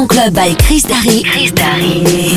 Son club by Chris Darry. Chris Darry